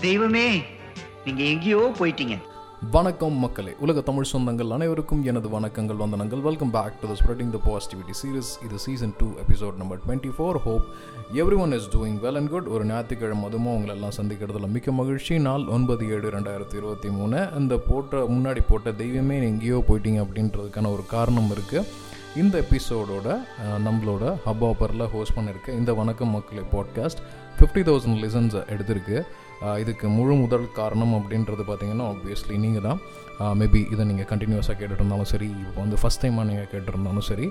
தெய்வமே நீங்க எங்கேயோ போயிட்டீங்க. வணக்கம் மக்களே உலக தமிழ் சொந்தங்கள் அனைவருக்கும் எனது வணக்கங்கள் வந்தனங்கள். Welcome back to the spreading the positivity series இது season two episode number twenty four hope everyone is doing well and good ஒரு ஞாயிற்றுக்கிழமை அதுவும் அவங்களெல்லாம் சந்திக்கிறதுல மிக்க மகிழ்ச்சி. நாள் ஒன்பது ஏழு ரெண்டாயிரத்தி இருபத்தி மூணு. இந்த போட்ட முன்னாடி போட்ட தெய்வமே எங்கேயோ போயிட்டீங்க அப்படின்றதுக்கான ஒரு காரணம் இருக்குது இந்த எபிசோடோட நம்மளோட ஹப் ஆப்பரில் ஹோஸ்ட் பண்ணியிருக்க இந்த வணக்கம் மக்களே பாட்காஸ்ட் ஃபிஃப்டி தௌசண்ட் லிசன்ஸ் எடுத்திருக்கு. இதுக்கு முழு முதல் காரணம் அப்படின்றது பார்த்தீங்கன்னா ஆப்வியஸ்லி நீங்கள் தான் மேபி இதை நீங்கள் கண்டினியூஸாக கேட்டுருந்தாலும் இருந்தாலும் சரி இப்போ வந்து ஃபஸ்ட் டைமாக நீங்கள் கேட்டிருந்தாலும் சரி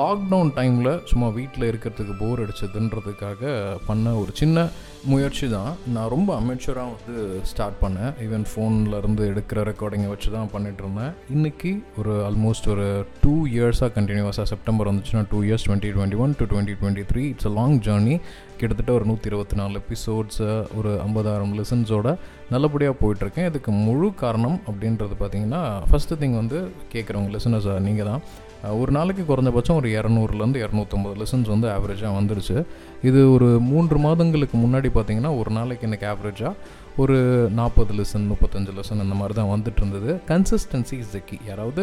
லாக்டவுன் டைமில் சும்மா வீட்டில் இருக்கிறதுக்கு போர் அடிச்சதுன்றதுக்காக பண்ண ஒரு சின்ன முயற்சி தான். நான் ரொம்ப அமெச்சூராக வந்து ஸ்டார்ட் பண்ணேன். ஈவன் ஃபோன்லேருந்து இருந்து எடுக்கிற ரெக்கார்டிங்கை வச்சு தான் பண்ணிட்டு இருந்தேன் இன்றைக்கி ஒரு ஆல்மோஸ்ட் ஒரு டூ இயர்ஸாக கண்டினியூஸாக செப்டம்பர் வந்துச்சுன்னா two years twenty twenty one to twenty twenty three it's a long journey கிட்டத்தட்ட ஒரு நூற்றி இருபத்தி நாலு எபிசோட்ஸை ஒரு ஐம்பதாயிரம் லெசன்ஸோட நல்லபடியாக போயிட்டுருக்கேன். இதுக்கு முழு காரணம் அப்படின்றது பார்த்தீங்கன்னா ஃபஸ்ட்டு திங் வந்து கேட்குறவங்க லிசனர்ஸ் நீங்கள் தான். ஒரு நாளைக்கு குறைஞ்சபட்சம் ஒரு இரநூறுலேருந்து இரநூத்தம்பது லெசன்ஸ் வந்து ஆவரேஜாக வந்துருச்சு. இது ஒரு மூன்று மாதங்களுக்கு முன்னாடி பார்த்தீங்கன்னா ஒரு நாளைக்கு எனக்கு ஆவரேஜாக ஒரு நாற்பது லெசன் முப்பத்தஞ்சு லெசன் இந்த மாதிரி தான் வந்துட்டு இருந்தது கன்சிஸ்டன்சி இஸ் த யாராவது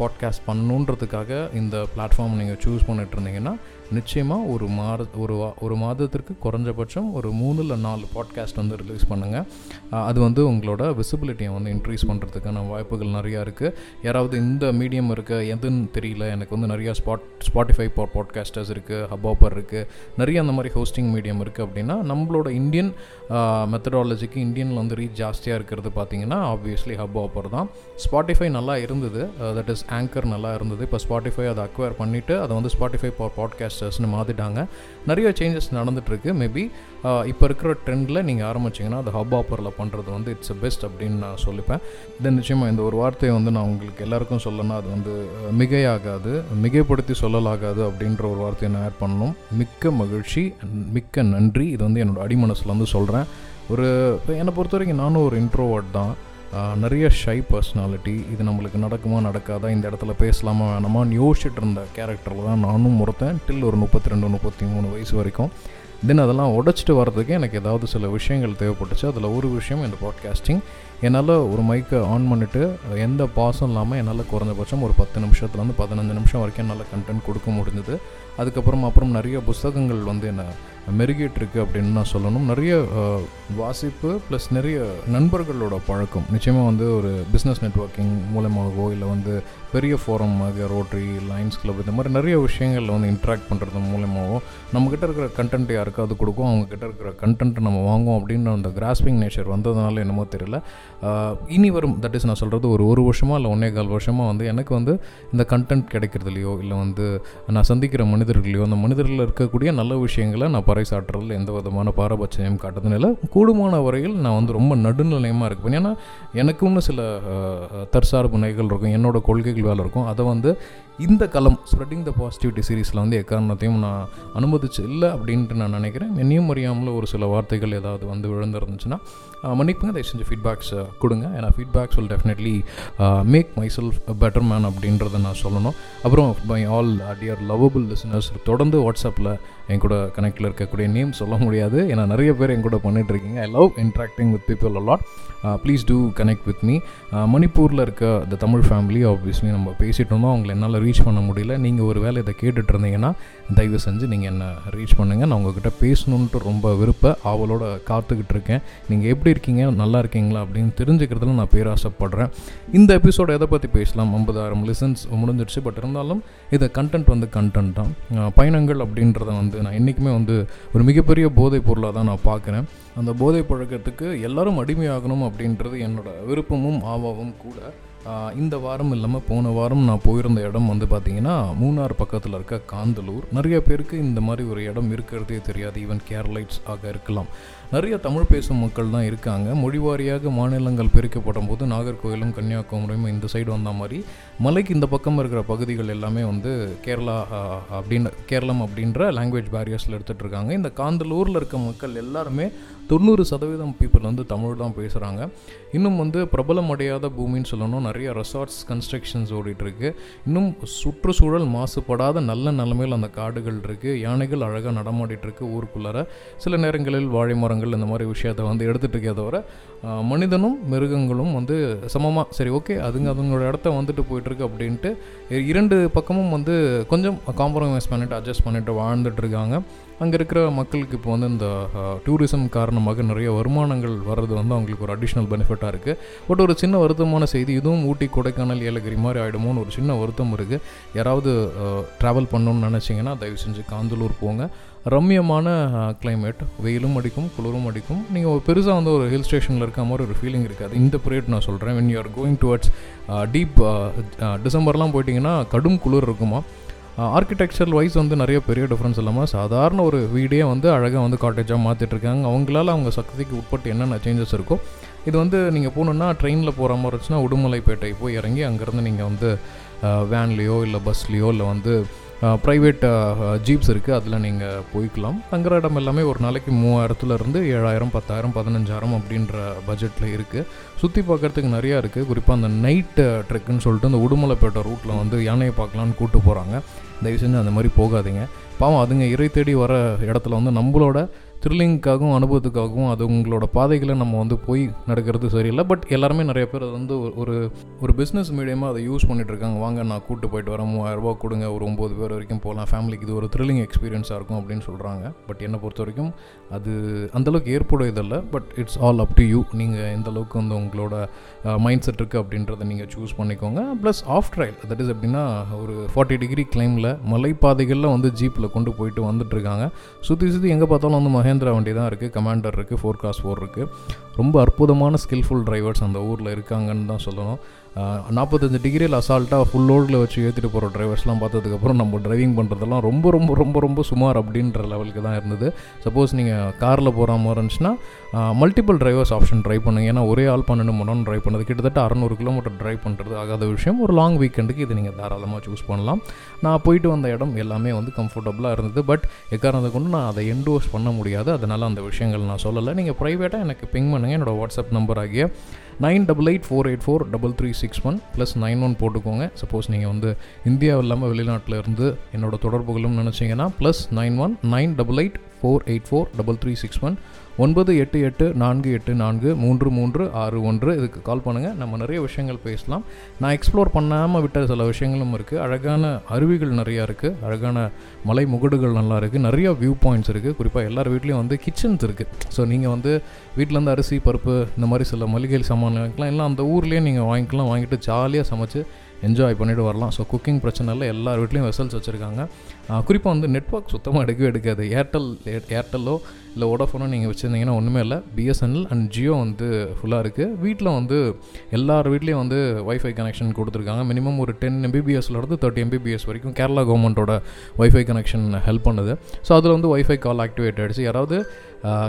பாட்காஸ்ட் பண்ணணுன்றதுக்காக இந்த பிளாட்ஃபார்ம் நீங்கள் சூஸ் பண்ணிட்டு இருந்தீங்கன்னா நிச்சயமாக ஒரு மாத ஒரு வா ஒரு மாதத்திற்கு குறைஞ்சபட்சம் ஒரு மூணு இல்லை நாலு பாட்காஸ்ட் வந்து ரிலீஸ் பண்ணுங்கள் அது வந்து உங்களோட விசிபிலிட்டியை வந்து இன்க்ரீஸ் பண்ணுறதுக்கான வாய்ப்புகள் நிறையா இருக்குது யாராவது இந்த மீடியம் இருக்க எதுன்னு தெரியல எனக்கு வந்து நிறையா ஸ்பாட் ஸ்பாட்டிஃபை பா பாட்காஸ்டர்ஸ் இருக்குது ஹப்பாப்பர் இருக்குது நிறைய அந்த மாதிரி ஹோஸ்டிங் மீடியம் இருக்குது அப்படின்னா நம்மளோட இந்தியன் மெத்தடாலஜிக்கு இந்தியனில் வந்து ரீச் ஜாஸ்தியாக இருக்கிறது பார்த்தீங்கன்னா ஆப்வியஸ்லி ஹப் ஆப்பர் தான். ஸ்பாட்டிஃபை நல்லா இருந்தது. தட் இஸ் ஆங்கர் நல்லா இருந்தது. இப்போ ஸ்பாட்டிஃபை அதை அக்வயர் பண்ணிவிட்டு அதை வந்து ஸ்பாட்டிஃபை பாட்காஸ்ட் பாட்காஸ்டர்ஸ்னு மாற்றிட்டாங்க நிறைய சேஞ்சஸ் நடந்துகிட்ருக்கு மேபி இப்போ இருக்கிற ட்ரெண்டில் நீங்கள் ஆரம்பிச்சிங்கன்னா அது ஹப் ஆப்பரில் பண்ணுறது வந்து இட்ஸ் பெஸ்ட் அப்படின்னு நான் சொல்லிப்பேன். தென் நிச்சயமாக இந்த ஒரு வார்த்தையை வந்து நான் உங்களுக்கு எல்லாருக்கும் சொல்லணும்னா அது வந்து மிகையாகாது மிகைப்படுத்தி சொல்லலாகாது அப்படின்ற ஒரு வார்த்தையை நான் ஆட் பண்ணணும். மிக்க மகிழ்ச்சி மிக்க நன்றி. இது வந்து என்னோட அடிமனசில் வந்து சொல்கிறேன் ஒரு இப்போ என்னை பொறுத்த வரைக்கும் நானும் ஒரு இன்ட்ரோவர்ட் தான். நிறைய ஷை பர்சனாலிட்டி இது நம்மளுக்கு நடக்குமா நடக்காதா இந்த இடத்துல பேசலாமா வேணாமான்னு யோசிச்சுட்டு இருந்த கேரக்டரில் தான் நானும் ஒருத்தன் டில் ஒரு முப்பத்தி ரெண்டு முப்பத்தி மூணு வயசு வரைக்கும். தென் அதெல்லாம் உடச்சிட்டு வர்றதுக்கு எனக்கு ஏதாவது சில விஷயங்கள் தேவைப்பட்டுச்சு. அதில் ஒரு விஷயம் இந்த பாட்காஸ்டிங் என்னால் ஒரு மைக்கை ஆன் பண்ணிவிட்டு எந்த பாசம் இல்லாமல் என்னால் குறைஞ்சபட்சம் ஒரு பத்து நிமிஷத்துலேருந்து பதினஞ்சு நிமிஷம் வரைக்கும் என்னால் கண்டென்ட் கொடுக்க முடிஞ்சது. அதுக்கப்புறம் அப்புறம் நிறைய புஸ்தகங்கள் வந்து என்னை மெருகிட்டிருக்கு அப்படின்னு நான் சொல்லணும். நிறைய வாசிப்பு ப்ளஸ் நிறைய நண்பர்களோட பழக்கம். நிச்சயமாக வந்து ஒரு பிஸ்னஸ் நெட்வொர்க்கிங் மூலமாகவோ இல்லை வந்து பெரிய ஃபோரம் மாதிரி ரோட்ரி லைன்ஸ் கிளப் இந்த மாதிரி நிறைய விஷயங்களில் வந்து இன்ட்ராக்ட் பண்ணுறது மூலமாகவும் நம்மக்கிட்ட இருக்கிற கண்டென்ட் யாருக்காவது கொடுக்கும் அவங்கக்கிட்ட இருக்கிற கண்டென்ட் நம்ம வாங்குவோம் அப்படின்ற அந்த கிராஸ்பிங் நேச்சர் வந்ததுனால என்னமோ தெரியல. இனி வரும் தட் இஸ் நான் சொல்கிறது ஒரு ஒரு வருஷமாக இல்லை ஒன்றே கால் வருஷமாக வந்து எனக்கு வந்து இந்த கண்டென்ட் கிடைக்கிறதுலையோ இல்லை வந்து நான் சந்திக்கிற மனிதர்களையோ அந்த மனிதர்களில் இருக்கக்கூடிய நல்ல விஷயங்களை நான் பறைசாற்றுறதில் எந்த விதமான பாரபட்சம் காட்டுறதுனால கூடுமான வரையில் நான் வந்து ரொம்ப நடுநிலையமாக இருப்பேன் ஏன்னா எனக்குன்னு சில தற்சார்பு நகைகள் இருக்கும் என்னோடய கொள்கைகள் வேலை இருக்கும். அதை வந்து இந்த களம் ஸ்ப்ரெட்டிங் த பாசிட்டிவிட்டி சீரீஸில் வந்து எக்காரணத்தையும் நான் அனுமதிச்சு இல்லை அப்படின்ட்டு நான் நினைக்கிறேன். என்னையும் அறியாமல் ஒரு சில வார்த்தைகள் ஏதாவது வந்து விழுந்துருந்துச்சுன்னா மன்னிப்புங்க. தயவு செஞ்சு ஃபீட்பேக்ஸ் கொடுங்க. ஏன்னா feedbacks will definitely make myself better man அப்படின்றத நான் சொல்லணும். அப்புறம் bye all dear lovable listeners தொடர்ந்து வாட்ஸ்அப்பில் என் கூட கனெக்டில் இருக்கக்கூடிய நேம் சொல்ல முடியாது. ஏன்னா நிறைய பேர் என் கூட பண்ணிட்டு இருக்கீங்க I love interacting with people a lot please do connect with me மணிப்பூரில் இருக்க த தமிழ் ஃபேமிலி ஆப்வியஸ்லி நம்ம பேசிட்டு இருந்தோம். அவங்களை என்னால் ரீச் பண்ண முடியல. நீங்கள் ஒரு வேளை இதை கேட்டுட்டு இருந்தீங்கன்னா தயவு செஞ்சு நீங்கள் என்னை ரீச் பண்ணுங்கள் நான் உங்ககிட்ட பேசணுன்ட்டு ரொம்ப விருப்ப ஆவலோட காத்துக்கிட்டு இருக்கேன். நீங்கள் எப்படி இருக்கீங்க? நல்லா இருக்கீங்களா? அப்படின்னு தெரிஞ்சுக்கிறதுல நான் பேராசைப்படுறேன். இந்த எபிசோட எதை பற்றி பேசலாம்? ஐம்பதாயிரம் லிசன்ஸ் முடிஞ்சிருச்சு பட் இருந்தாலும் இது கண்டென்ட் வந்து கண்டென்ட் தான். பயணங்கள் அப்படின்றத வந்து நான் என்றைக்குமே வந்து ஒரு மிகப்பெரிய போதைப் பொருளாக தான் நான் பார்க்குறேன். அந்த போதை பழக்கத்துக்கு எல்லாரும் அடிமையாகணும் அப்படின்றது என்னோட விருப்பமும் ஆவாவும் கூட. இந்த வாரம் இல்லாமல் போன வாரம் நான் போயிருந்த இடம் வந்து பார்த்தீங்கன்னா மூணார் பக்கத்தில் இருக்க காந்தலூர். நிறைய பேருக்கு இந்த மாதிரி ஒரு இடம் இருக்கிறதே தெரியாது. ஈவன் கேரளைட்ஸ் ஆக இருக்கலாம். நிறைய தமிழ் பேசும் மக்கள் தான் இருக்காங்க. மொழிவாரியாக மாநிலங்கள் பிரிக்கப்படும் போது நாகர்கோயிலும் கன்னியாகுமரியும் இந்த சைடு வந்த மாதிரி மலைக்கு இந்த பக்கம் இருக்கிற பகுதிகள் எல்லாமே வந்து கேரளா அப்படின்ற அப்படின்னு கேரளம் அப்படின்ற லாங்குவேஜ் பேரியர்ஸில் எடுத்துகிட்டு இருக்காங்க. இந்த காந்தலூரில் இருக்க மக்கள் எல்லாருமே தொண்ணூறு சதவீதம் பீப்புள் வந்து தமிழ் தான் பேசுகிறாங்க இன்னும் வந்து பிரபலம் அடையாத பூமின்னு சொல்லணும். நிறைய ரெசார்ட்ஸ் கன்ஸ்ட்ரக்ஷன்ஸ் ஓடிட்டுருக்கு. இன்னும் சுற்றுச்சூழல் மாசுபடாத நல்ல நிலமையில் அந்த காடுகள் இருக்குது யானைகள் அழகாக நடமாடிட்டுருக்கு ஊருக்குள்ளார. சில நேரங்களில் வாழை மரங்கள் இந்த மாதிரி விஷயத்தை வந்து எடுத்துகிட்டு இருக்கே தவிர மனிதனும் மிருகங்களும் வந்து சமமாக சரி ஓகே அதுங்க அதுங்களோட இடத்த வந்துட்டு போயிட்டுருக்கு அப்படின்ட்டு இரண்டு பக்கமும் வந்து கொஞ்சம் காம்ப்ரமைஸ் பண்ணிட்டு அட்ஜஸ்ட் பண்ணிட்டு வாழ்ந்துட்டு இருக்காங்க அங்கே இருக்கிற மக்களுக்கு இப்போ வந்து இந்த டூரிசம் காரணமாக நிறைய வருமானங்கள் வர்றது வந்து அவங்களுக்கு ஒரு அடிஷ்னல் பெனிஃபிட்டாக இருக்குது பட் ஒரு சின்ன வருத்தமான செய்தி இதுவும் ஊட்டி கொடைக்கானல் ஏலகிரி மாதிரி ஆகிடுமோன்னு ஒரு சின்ன வருத்தம் இருக்குது யாராவது ட்ராவல் பண்ணணும்னு நினச்சிங்கன்னா தயவு செஞ்சு காந்தலூர் போங்க. ரம்யமான கிளைமேட் வெயிலும் அடிக்கும் குளிரும் அடிக்கும். நீங்கள் பெருசாக வந்து ஒரு ஹில் ஸ்டேஷனில் இருக்க மாதிரி ஒரு ஃபீலிங் இருக்காது. இந்த பீரியட் நான் சொல்கிறேன் when you are going towards deep டிசம்பர்லாம் போயிட்டிங்கன்னா கடும் குளிர் இருக்குமா? ஆர்கிடெக்சர் வைஸ் வந்து நிறைய பெரிய டிஃப்ரென்ஸ் இல்லாமல் சாதாரண ஒரு வீடே வந்து அழகாக வந்து காட்டேஜாக மாற்றிட்டுருக்காங்க அவங்களால அவங்க சக்திக்கு உட்பட்டு என்னென்ன சேஞ்சஸ் இருக்கோ இது வந்து நீங்கள் போகணுன்னா ட்ரெயினில் போகிற மாதிரி இருந்துச்சுன்னா உடுமலைப்பேட்டை போய் இறங்கி அங்கேருந்து நீங்கள் வந்து வேன்லேயோ இல்லை பஸ்லேயோ இல்லை வந்து ப்ரைவேட் ஜீப்ஸ் இருக்குது அதில் நீங்கள் போய்க்கலாம். தங்குற இடம் எல்லாமே ஒரு நாளைக்கு மூவாயிரத்துலேருந்து ஏழாயிரம் பத்தாயிரம் பதினஞ்சாயிரம் அப்படின்ற பட்ஜெட்டில் இருக்குது சுற்றி பார்க்குறதுக்கு நிறையா இருக்குது குறிப்பாக அந்த நைட்டு ட்ரெக்குன்னு சொல்லிட்டு அந்த உடுமலைப்பேட்டை ரூட்டில் வந்து யானையை பார்க்கலான்னு கூப்பிட்டு போகிறாங்க தயவு செஞ்சு அந்த மாதிரி போகாதீங்க. பாவம் அதுங்க இறை தேடி வர இடத்துல வந்து நம்மளோட த்ரில்லிங்க்காகவும் அனுபவத்துக்காகவும் அது உங்களோட பாதைகளை நம்ம வந்து போய் நடக்கிறது சரியில்லை. பட் எல்லாருமே நிறைய பேர் அது வந்து ஒரு- ஒரு ஒரு பிஸ்னஸ் மீடியமாக அதை யூஸ் பண்ணிட்டு இருக்காங்க வாங்க நான் கூட்டு போயிட்டு வரேன். மூவாயிரம் கொடுங்க. ஒரு ஒம்பது பேர் வரைக்கும் போகலாம். ஃபேமிலிக்கு இது ஒரு த்ரில்லிங் எக்ஸ்பீரியன்ஸாக இருக்கும் அப்படின்னு சொல்கிறாங்க பட் என்னை பொறுத்த வரைக்கும் அது அந்தளவுக்கு ஏற்புடையதில்லை. But it's all up to you நீங்கள் எந்த அளவுக்கு வந்து உங்களோட மைண்ட் செட் இருக்குது அப்படின்றத நீங்கள் சூஸ் பண்ணிக்கோங்க. Plus of trail that is எப்படின்னா ஒரு ஃபார்ட்டி டிகிரி கிளைமில் மலைப்பாதைகளில் வந்து ஜீப்பில் கொண்டு போயிட்டு வந்துட்டுருக்காங்க. சுற்றி சுற்றி எங்கே பார்த்தாலும் வந்து மகேந்திரா வண்டி தான் இருக்குது கமாண்டர் இருக்குது ஃபோர் கிராஸ் ஃபோர் இருக்குது ரொம்ப அற்புதமான ஸ்கில்ஃபுல் டிரைவர்ஸ் அந்த ஊரில் இருக்காங்கன்னு தான் சொல்லணும். நாற்பத்தஞ்சு டிகிரியில் அசால்ட்டாக ஃபுல் லோடில் வச்சு ஏற்றிட்டு போகிற டிரைவர்ஸ்லாம் பார்த்ததுக்கப்புறம் நம்ம டிரைவிங் பண்ணுறதெல்லாம் ரொம்ப ரொம்ப ரொம்ப ரொம்ப சுமார் அப்படின்ற லெவலுக்கு தான் இருந்தது. சப்போஸ் நீங்கள் காரில் போகிற மாதிரி இருந்துச்சுன்னா மல்டிபிள் டிரைவர்ஸ் ஆப்ஷன் ட்ரை பண்ணுங்க. ஏன்னா ஒரே ஆள் பன்னெண்டு மணி நேரம் ட்ரைவ் பண்ணது. கிட்டத்தட்ட அறநூறு கிலோமீட்டர் ட்ரைவ் பண்ணுறது ஆகாத விஷயம். ஒரு லாங் வீக்கெண்டுக்கு இது நீங்கள் தாராளமாக சூஸ் பண்ணலாம். நான் போயிட்டு வந்த இடம் எல்லாமே வந்து கம்ஃபர்டபுளாக இருந்தது. பட் எக்காரணத்தை கொண்டு நான் அதை என்டோர்ஸ் பண்ண முடியாது. அதனால் அந்த விஷயங்கள் நான் சொல்லலை. நீங்கள் ப்ரைவேட்டாக எனக்கு பிங் பண்ணுங்கள் என்னோட வாட்ஸ்அப் நம்பர் ஆகிய nine double eight four eight four double three six one plus nine one போட்டுக்கோங்க. சப்போஸ் நீங்கள் வந்து இந்தியாவில் இல்லாமல் வெளிநாட்டில் இருந்து என்னோட தொடர்புகளும் நினச்சிங்கன்னா plus nine one nine double eight four eight four double three six one ஒன்பது எட்டு எட்டு நான்கு எட்டு நான்கு மூன்று மூன்று ஆறு ஒன்று. இதுக்கு கால் பண்ணுங்கள் நம்ம நிறைய விஷயங்கள் பேசலாம். நான் எக்ஸ்ப்ளோர் பண்ணாமல் விட்ட சில விஷயங்களும் இருக்குது அழகான அருவிகள் நிறையா இருக்குது அழகான மலை முகடுகள் நல்லா இருக்குது நிறையா வியூ பாயிண்ட்ஸ் இருக்குது குறிப்பாக எல்லார் வீட்லேயும் வந்து கிச்சன்ஸ் இருக்குது ஸோ நீங்கள் வந்து வீட்டிலேருந்து அரிசி பருப்பு இந்த மாதிரி சில மளிகை சாமான் வாங்கிக்கலாம் எல்லாம் அந்த ஊர்லேயே நீங்கள் வாங்கிக்கலாம். வாங்கிட்டு ஜாலியாக சமைச்சு என்ஜாய் பண்ணிட்டு வரலாம். ஸோ குக்கிங் பிரச்சனை இல்லை. எல்லார் வீட்லேயும் வெசல்ஸ் வச்சுருக்காங்க. குறிப்பாக வந்து நெட்ஒர்க் சுத்தமாக எடுக்கவே எடுக்காது. ஏர்டெல் ஏர்டெல்லோ இல்லை ஓடோஃபோனோ நீங்கள் வச்சுருந்தீங்கன்னா ஒன்றுமே இல்லை. பிஎஸ்என்எல் அண்ட் ஜியோ வந்து ஃபுல்லாக இருக்குது வீட்டில் வந்து எல்லார் வீட்லேயும் வந்து ஒய்ஃபை கனெக்ஷன் கொடுத்துருக்காங்க. மினிமம் ஒரு டென் எம்பிபிஎஸ்லேருந்து தேர்ட்டி எம்பிபிஎஸ் வரைக்கும் கேரளா கவர்மெண்ட்டோட ஒய்ஃபை கனெக்ஷன் ஹெல்ப் பண்ணுது. ஸோ அதில் வந்து ஒய்ஃபை கால் ஆக்டிவேட் ஆகிடுச்சு யாராவது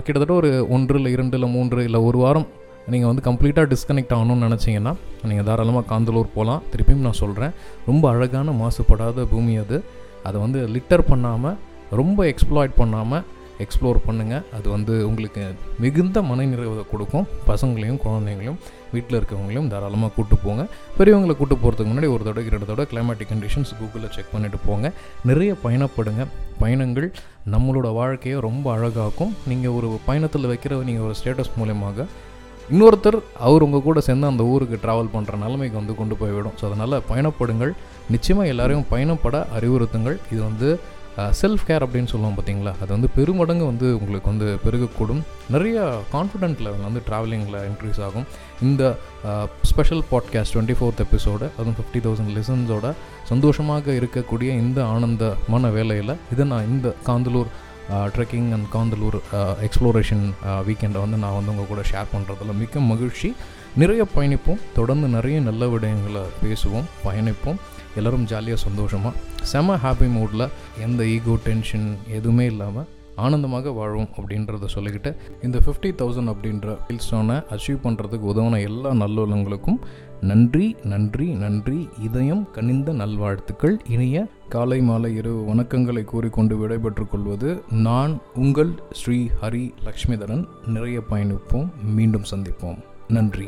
கிட்டத்தட்ட ஒரு ஒன்று இல்லை இரண்டு இல்லை மூன்று இல்லை ஒரு வாரம் நீங்கள் வந்து கம்ப்ளீட்டாக டிஸ்கனெக்ட் ஆகணும்னு நினச்சிங்கன்னா நீங்கள் தாராளமாக காந்தலூர் போகலாம் திருப்பியும் நான் சொல்கிறேன் ரொம்ப அழகான மாசுபடாத பூமி அது. அதை வந்து லிட்டர் பண்ணாமல் ரொம்ப எக்ஸ்ப்ளாய்ட் பண்ணாமல் எக்ஸ்ப்ளோர் பண்ணுங்கள் அது வந்து உங்களுக்கு மிகுந்த மனநிறைவை கொடுக்கும். பசங்களையும் குழந்தைங்களையும் வீட்டில் இருக்கவங்களையும் தாராளமாக கூப்பிட்டு போங்க. பெரியவங்களை கூட்டு போகிறதுக்கு முன்னாடி ஒரு தடவை இரண்டு தடவை கிளைமேட்டிக் கண்டிஷன்ஸ் கூகுளில் செக் பண்ணிவிட்டு போங்க. நிறைய பயணப்படுங்க. பயணங்கள் நம்மளோட வாழ்க்கையை ரொம்ப அழகாக்கும். நீங்கள் ஒரு பயணத்தில் வைக்கிற நீங்கள் ஒரு ஸ்டேட்டஸ் மூலயமாக இன்னொருத்தர் அவர் உங்கள் கூட சேர்ந்து அந்த ஊருக்கு ட்ராவல் பண்ணுற நிலைமைக்கு வந்து கொண்டு போய்விடும் ஸோ அதனால் பயணப்படுங்கள். நிச்சயமாக எல்லாரையும் பயணப்பட அறிவுறுத்துங்கள். இது வந்து செல்ஃப் கேர் அப்படின்னு சொல்லுவோம் பார்த்தீங்களா அது வந்து பெருமடங்கு வந்து உங்களுக்கு வந்து பெருகக்கூடும். நிறைய கான்ஃபிடென்ட் லெவல் வந்து ட்ராவலிங்கில் இன்க்ரீஸ் ஆகும். இந்த special podcast twenty fourth episode அதுவும் ஃபிஃப்டி தௌசண்ட் லெசன்ஸோட சந்தோஷமாக இருக்கக்கூடிய இந்த ஆனந்தமான வேலையில் இதை நான் இந்த Kanthalloor trekking and Kanthalloor exploration வீக்கெண்டை வந்து நான் வந்து உங்கள் கூட ஷேர் பண்ணுறதுல மிக்க மகிழ்ச்சி. நிறைய பயணிப்போம். தொடர்ந்து நிறைய நல்ல விடயங்களை பேசுவோம் பயணிப்போம். எல்லோரும் ஜாலியாக சந்தோஷமாக செம ஹாப்பி மூடில் எந்த ஈகோ டென்ஷன் எதுவுமே இல்லாமல் ஆனந்தமாக வாழும் அப்படின்றத சொல்லிக்கிட்டு இந்த ஃபிஃப்டி தௌசண்ட் அப்படின்ற மில்ஸ்டோனை அச்சீவ் பண்ணுறதுக்கு உதவின எல்லா நல்லுள்ளங்களுக்கும் நன்றி நன்றி நன்றி. இதயம் கனிந்த நல்வாழ்த்துக்கள். இனிய காலை மாலை இரவு வணக்கங்களை கூறிக்கொண்டு விடைபெற்றுக் கொள்வது நான் உங்கள் ஸ்ரீ ஹரி லக்ஷ்மிதரன். நிறைய பயணிப்போம் மீண்டும் சந்திப்போம். நன்றி.